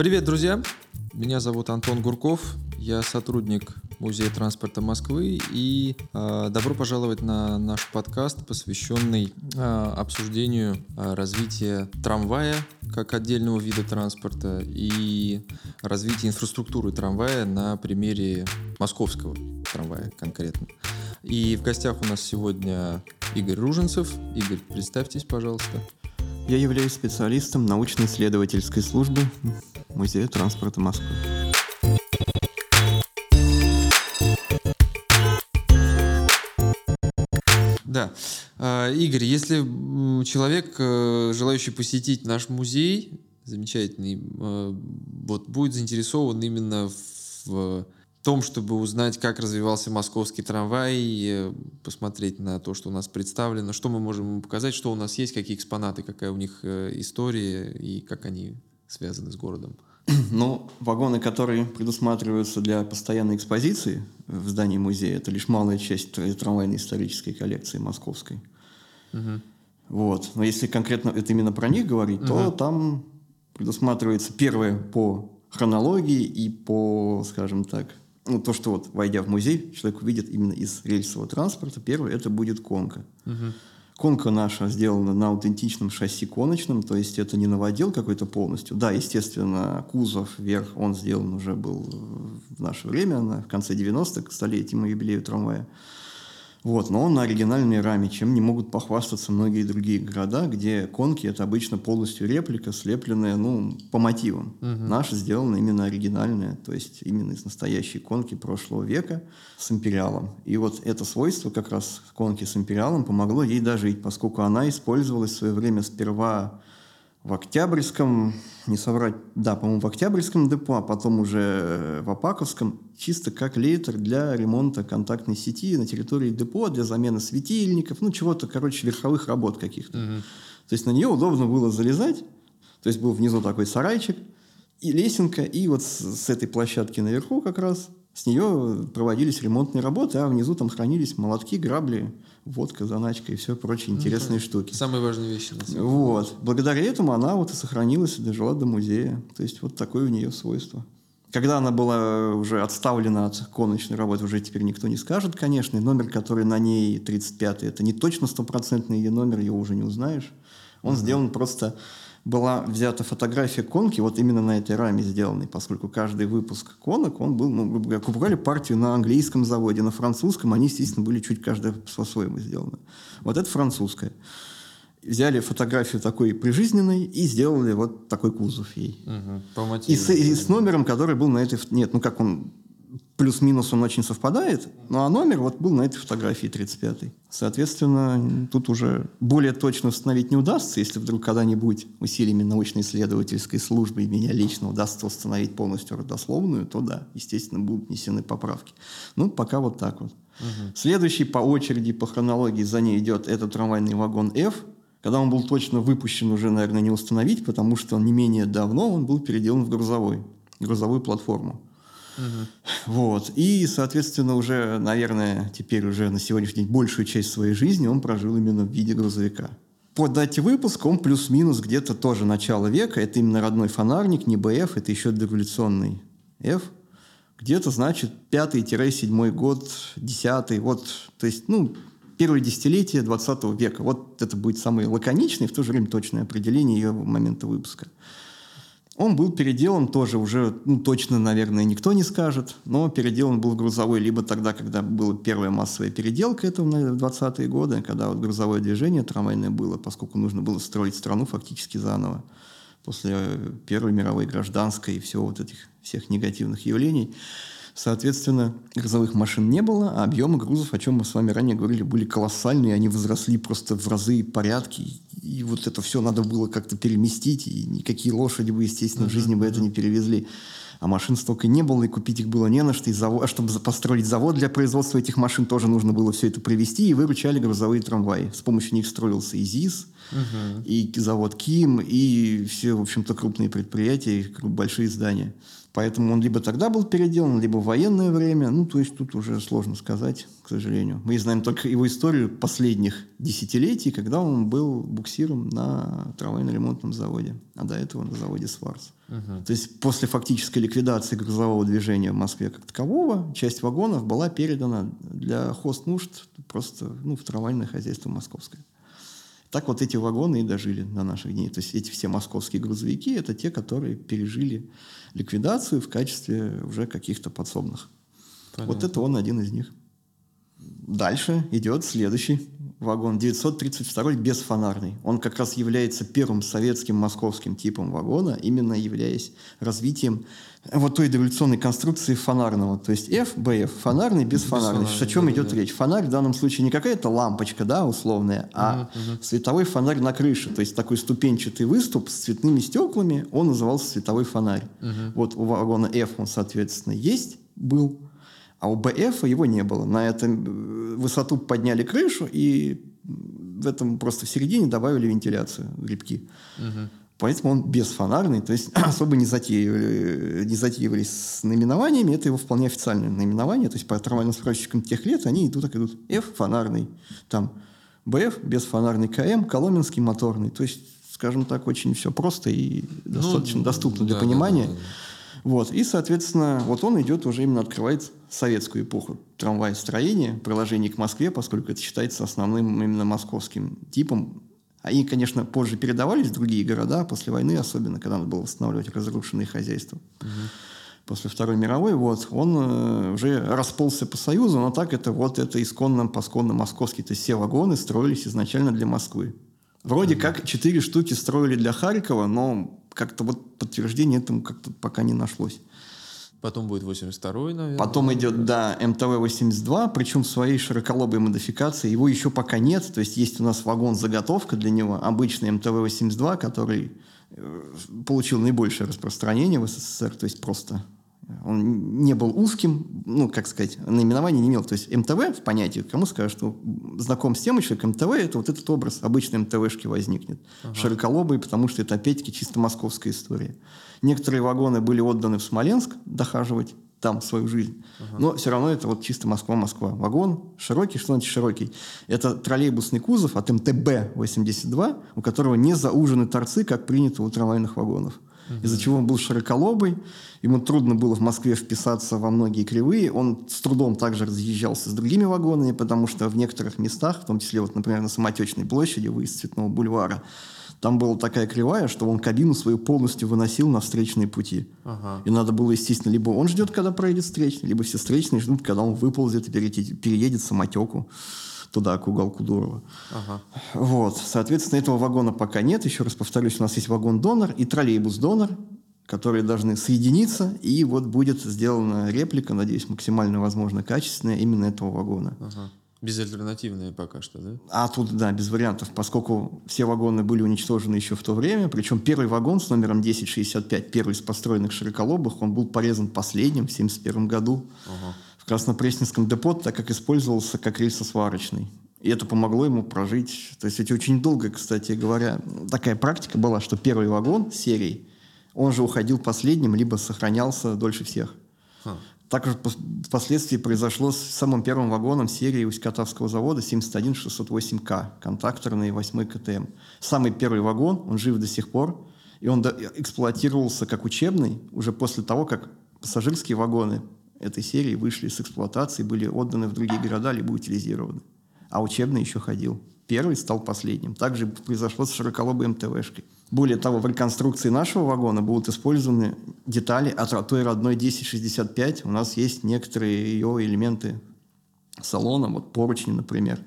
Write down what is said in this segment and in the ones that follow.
Привет, друзья! Меня зовут Антон Гурков, я сотрудник Музея транспорта Москвы и э, добро пожаловать на наш подкаст, посвященный э, обсуждению э, развития трамвая как отдельного вида транспорта и развития инфраструктуры трамвая на примере московского трамвая конкретно. И в гостях у нас сегодня Игорь Руженцев. Игорь, представьтесь, пожалуйста. Я являюсь специалистом научно-исследовательской службы Музея транспорта Москвы. Да. А, Игорь, если человек, э, желающий посетить наш музей, замечательный, э, вот будет заинтересован именно в том, чтобы узнать, как развивался московский трамвай, и посмотреть на то, что у нас представлено, что мы можем ему показать, что у нас есть, какие экспонаты, какая у них э, история и как они связаны с городом. Ну, вагоны, которые предусматриваются для постоянной экспозиции в здании музея, это лишь малая часть трамвайной исторической коллекции московской. Угу. Вот. Но если конкретно это именно про них говорить, угу. то там предусматривается первое по хронологии и по, скажем так, ну, то, что вот, войдя в музей, человек увидит именно из рельсового транспорта, первое, это будет конка. Угу. Конка наша сделана на аутентичном шасси коночном, то есть это не новодел какой-то полностью. Да, естественно, кузов, верх, он сделан уже был в наше время, в конце 90-х, к столетию юбилею трамвая. Вот, но он на оригинальной раме, чем не могут похвастаться многие другие города, где конки это обычно полностью реплика, слепленная ну, по мотивам. Угу. Наша сделана именно оригинальная, то есть именно из настоящей конки прошлого века с империалом. И вот это свойство как раз конки с империалом помогло ей дожить, поскольку она использовалась в свое время сперва в Октябрьском, не соврать, да, по-моему, в Октябрьском депо, а потом уже э, в Апаковском, чисто как лейтер для ремонта контактной сети на территории депо, для замены светильников, ну, чего-то, короче, верховых работ каких-то. Угу. То есть на нее удобно было залезать, то есть был внизу такой сарайчик, и лесенка, и вот с, с этой площадки наверху как раз с нее проводились ремонтные работы, а внизу там хранились молотки, грабли, водка, заначка и все прочие интересные mm-hmm. штуки. Самые важные вещи. На вот. Благодаря этому она вот и сохранилась, и дожила до музея. То есть вот такое у нее свойство. Когда она была уже отставлена от коночной работы, уже теперь никто не скажет, конечно. И номер, который на ней 35-й, это не точно стопроцентный ее номер, его уже не узнаешь. Он mm-hmm. сделан просто была взята фотография конки вот именно на этой раме сделанной, поскольку каждый выпуск конок, он был, ну, грубо говоря, покупали партию на английском заводе, на французском они, естественно, были чуть каждая по-своему сделаны. Вот это французская. Взяли фотографию такой прижизненной и сделали вот такой кузов ей. Угу, по мотиву. И с, и с номером, который был на этой... Нет, ну как он плюс-минус он очень совпадает, ну а номер вот был на этой фотографии 35-й. Соответственно, тут уже более точно установить не удастся, если вдруг когда-нибудь усилиями научно-исследовательской службы и меня лично удастся установить полностью родословную, то да, естественно, будут внесены поправки. Ну, пока вот так вот. Угу. Следующий по очереди, по хронологии за ней идет этот трамвайный вагон F, когда он был точно выпущен, уже, наверное, не установить, потому что не менее давно он был переделан в грузовой, грузовую платформу. Угу. Вот. И, соответственно, уже, наверное, теперь уже на сегодняшний день большую часть своей жизни он прожил именно в виде грузовика. По дате выпуска он плюс-минус где-то тоже начало века. Это именно родной фонарник, не БФ, это еще дореволюционный F. Где-то, значит, пятый-седьмой год, десятый, вот, то есть, ну, первое десятилетие 20 века. Вот это будет самое лаконичное и в то же время точное определение ее момента выпуска. Он был переделан тоже уже, ну, точно, наверное, никто не скажет, но переделан был грузовой либо тогда, когда была первая массовая переделка, это в 20-е годы, когда вот грузовое движение трамвайное было, поскольку нужно было строить страну фактически заново после Первой мировой гражданской и всего вот этих всех негативных явлений. Соответственно, грузовых машин не было, а объемы грузов, о чем мы с вами ранее говорили, были колоссальные, они возросли просто в разы и порядки, и вот это все надо было как-то переместить, и никакие лошади бы, естественно, в жизни бы это не перевезли. А машин столько не было, и купить их было не на что. И завод, а чтобы построить завод для производства этих машин, тоже нужно было все это привезти, и выручали грузовые трамваи. С помощью них строился ИЗИС – Угу. И завод Ким, и все, в общем-то, крупные предприятия, большие здания. Поэтому он либо тогда был переделан, либо в военное время. Ну, то есть тут уже сложно сказать, к сожалению. Мы знаем только его историю последних десятилетий, когда он был буксиром на трамвайно-ремонтном заводе, а до этого на заводе «Сварц». Угу. То есть после фактической ликвидации грузового движения в Москве как такового, часть вагонов была передана для хознужд просто ну, в трамвайное хозяйство московское. Так вот эти вагоны и дожили до наших дней. То есть эти все московские грузовики – это те, которые пережили ликвидацию в качестве уже каких-то подсобных. Понятно. Вот это он один из них. Дальше идет следующий вагон, 932 бесфонарный. Он как раз является первым советским московским типом вагона, именно являясь развитием вот той дореволюционной конструкции фонарного. То есть F, BF, фонарный, бесфонарный. О чем да, идет да. речь? Фонарь в данном случае не какая-то лампочка, да, условная, а угу. световой фонарь на крыше. То есть такой ступенчатый выступ с цветными стеклами, он назывался световой фонарь. Угу. Вот у вагона F он, соответственно, есть, был, а у БФ его не было. На этом высоту подняли крышу и в этом просто в середине добавили вентиляцию, грибки. Угу. Поэтому он бесфонарный, то есть особо не, затеивали, не затеивались с наименованиями. Это его вполне официальное наименование. То есть по трамвайным справочникам тех лет они идут так идут. F фонарный, там БФ бесфонарный, КМ Коломенский моторный. То есть, скажем так, очень все просто и ну, достаточно ну, доступно для да, понимания. Да, да, да. Вот. И, соответственно, вот он идет уже именно открывает советскую эпоху трамвай-строения, приложение к Москве, поскольку это считается основным именно московским типом они, конечно, позже передавались в другие города, после войны особенно, когда надо было восстанавливать разрушенные хозяйства. Угу. После Второй мировой, вот, он э, уже расползся по Союзу, но так это вот это исконно, посконно московский. То есть все вагоны строились изначально для Москвы. Вроде угу. как четыре штуки строили для Харькова, но как-то вот подтверждения этому как-то пока не нашлось. Потом будет 82-й, наверное. Потом идет, да, МТВ-82, причем в своей широколобой модификации. Его еще пока нет, то есть есть у нас вагон-заготовка для него, обычный МТВ-82, который э, получил наибольшее распространение в СССР, то есть просто он не был узким, ну, как сказать, наименование не имел. То есть МТВ в понятии, кому скажешь, что знаком с тем человек, МТВ, это вот этот образ обычной МТВшки возникнет. Ага. Широколобый, потому что это опять-таки чисто московская история. Некоторые вагоны были отданы в Смоленск дохаживать там свою жизнь. Ага. Но все равно это вот чисто Москва-Москва. Вагон широкий, что значит широкий? Это троллейбусный кузов от МТБ-82, у которого не заужены торцы, как принято у трамвайных вагонов. Угу. Из-за чего он был широколобый, ему трудно было в Москве вписаться во многие кривые, он с трудом также разъезжался с другими вагонами, потому что в некоторых местах, в том числе, вот, например, на Самотечной площади, выезд Цветного бульвара, там была такая кривая, что он кабину свою полностью выносил на встречные пути. Ага. И надо было, естественно, либо он ждет, когда проедет встречный, либо все встречные ждут, когда он выползет и переедет, переедет самотеку туда, к уголку Дурова. Ага. Вот. Соответственно, этого вагона пока нет. Еще раз повторюсь, у нас есть вагон-донор и троллейбус-донор, которые должны соединиться, и вот будет сделана реплика, надеюсь, максимально возможно качественная именно этого вагона. Ага. Безальтернативные пока что, да? А тут, да, без вариантов, поскольку все вагоны были уничтожены еще в то время. Причем первый вагон с номером 1065, первый из построенных широколобых, он был порезан последним в 1971 году ага. Краснопресненском депо, так как использовался как рельсосварочный. И это помогло ему прожить. То есть это очень долго, кстати говоря, такая практика была, что первый вагон серии, он же уходил последним, либо сохранялся дольше всех. Ха. Также впоследствии произошло с самым первым вагоном серии Усть-Катавского завода 71608К, контакторный 8 КТМ. Самый первый вагон, он жив до сих пор, и он эксплуатировался как учебный уже после того, как пассажирские вагоны этой серии вышли с эксплуатации, были отданы в другие города, либо утилизированы. А учебный еще ходил. Первый стал последним. Также произошло с широколобой МТВшкой. Более того, в реконструкции нашего вагона будут использованы детали от той родной 1065. У нас есть некоторые ее элементы салона, вот поручни, например.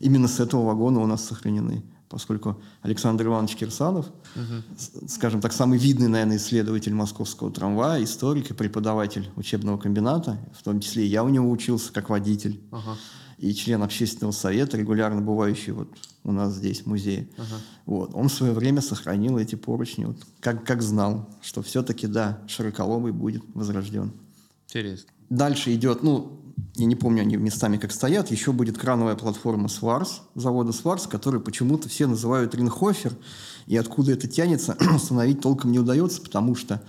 Именно с этого вагона у нас сохранены поскольку Александр Иванович Кирсанов, угу. скажем так, самый видный, наверное, исследователь московского трамвая, историк и преподаватель учебного комбината, в том числе я у него учился как водитель. Ага и член общественного совета, регулярно бывающий вот у нас здесь в музее. Ага. Вот. Он в свое время сохранил эти поручни, вот, как, как знал, что все-таки, да, широколобый будет возрожден. Интересно. Дальше идет, ну, я не помню они местами как стоят, еще будет крановая платформа Сварс, завода Сварс, который почему-то все называют Ринхофер, и откуда это тянется, установить толком не удается, потому что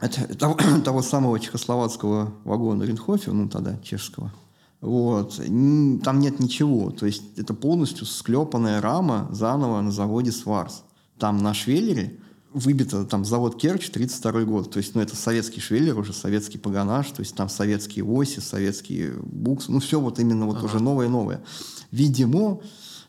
это того, того самого чехословацкого вагона Ринхофер, ну тогда чешского, вот. Там нет ничего. То есть это полностью склепанная рама заново на заводе Сварс. Там на швеллере выбито там завод Керчь 32 год. То есть, ну, это советский швеллер, уже советский погонаж, то есть там советские оси, советские буксы, ну, все вот именно вот ага. уже новое-новое. Видимо,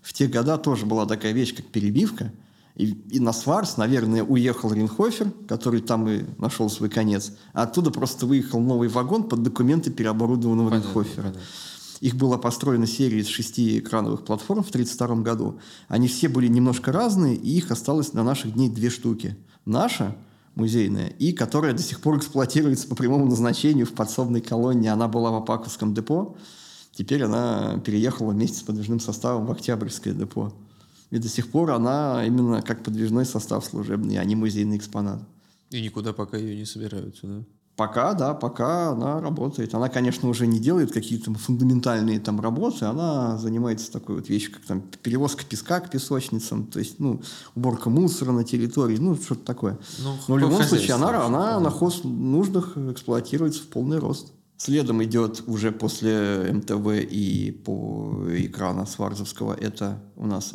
в те года тоже была такая вещь, как перебивка, и, и на Сварс, наверное, уехал Ринхофер, который там и нашел свой конец. А оттуда просто выехал новый вагон под документы переоборудованного понятно, Ринхофера. Понятно. Их была построена серия из шести экрановых платформ в 1932 году. Они все были немножко разные, и их осталось на наших дней две штуки. Наша, музейная, и которая до сих пор эксплуатируется по прямому назначению в подсобной колонии. Она была в Апаковском депо. Теперь она переехала вместе с подвижным составом в Октябрьское депо. И до сих пор она именно как подвижной состав служебный, а не музейный экспонат. И никуда пока ее не собираются, да? Пока, да, пока она работает. Она, конечно, уже не делает какие-то фундаментальные там работы, она занимается такой вот вещью, как там перевозка песка к песочницам, то есть, ну, уборка мусора на территории, ну, что-то такое. Ну, Но в любом случае она, она на хоз нуждах эксплуатируется в полный рост. Следом идет уже после МТВ и по экрана Сварзовского, это у нас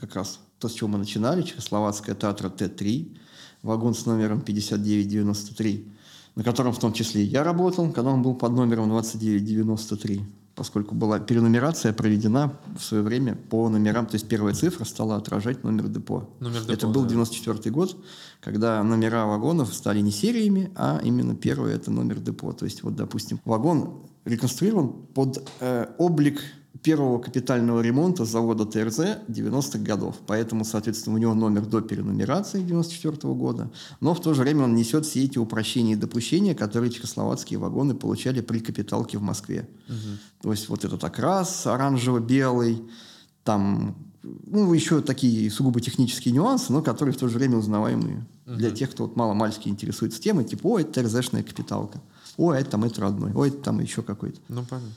как раз то, с чего мы начинали, Чехословацкая театра Т-3, вагон с номером 5993 на котором в том числе и я работал, когда он был под номером 2993, поскольку была перенумерация проведена в свое время по номерам, то есть первая цифра стала отражать номер депо. Номер депо это был да. 94 год, когда номера вагонов стали не сериями, а именно первый это номер депо. То есть вот, допустим, вагон реконструирован под э, облик первого капитального ремонта завода ТРЗ 90-х годов. Поэтому, соответственно, у него номер до перенумерации 94 -го года. Но в то же время он несет все эти упрощения и допущения, которые чехословацкие вагоны получали при капиталке в Москве. Угу. То есть вот этот окрас оранжево-белый, там ну, еще такие сугубо технические нюансы, но которые в то же время узнаваемые угу. для тех, кто вот мало-мальски интересуется темой, типа, о, это ТРЗшная капиталка, о, это там это родной, о, это там еще какой-то. Ну, понятно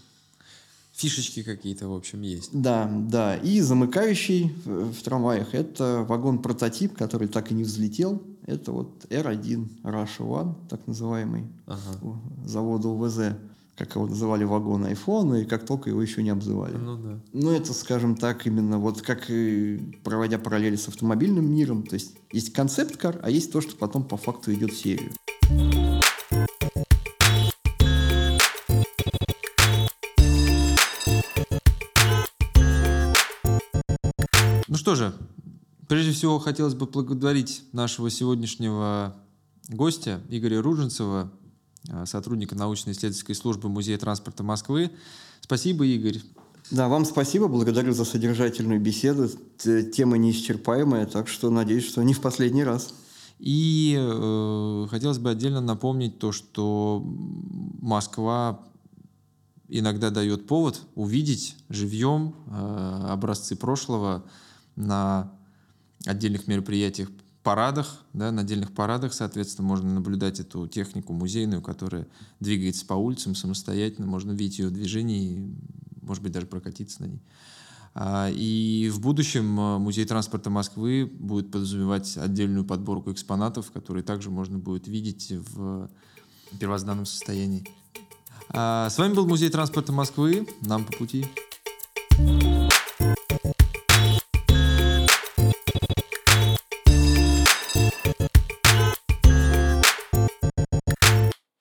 фишечки какие-то, в общем, есть. Да, да. И замыкающий в, в трамваях – это вагон-прототип, который так и не взлетел. Это вот R1 Russia One, так называемый, ага. завода УВЗ как его называли вагон iPhone, и как только его еще не обзывали. Ну да. Ну это, скажем так, именно вот как проводя параллели с автомобильным миром, то есть есть концепт-кар, а есть то, что потом по факту идет в серию. Что же, прежде всего хотелось бы благодарить нашего сегодняшнего гостя Игоря Руженцева, а, сотрудника научно-исследовательской службы Музея транспорта Москвы. Спасибо, Игорь. Да, вам спасибо, благодарю за содержательную беседу. Тема неисчерпаемая, так что надеюсь, что не в последний раз. И э, хотелось бы отдельно напомнить то, что Москва иногда дает повод увидеть живьем э, образцы прошлого, на отдельных мероприятиях, парадах, да, на отдельных парадах, соответственно, можно наблюдать эту технику музейную, которая двигается по улицам самостоятельно, можно видеть ее движение и, может быть, даже прокатиться на ней. А, и в будущем а, Музей транспорта Москвы будет подразумевать отдельную подборку экспонатов, которые также можно будет видеть в первозданном состоянии. А, с вами был Музей транспорта Москвы. Нам по пути.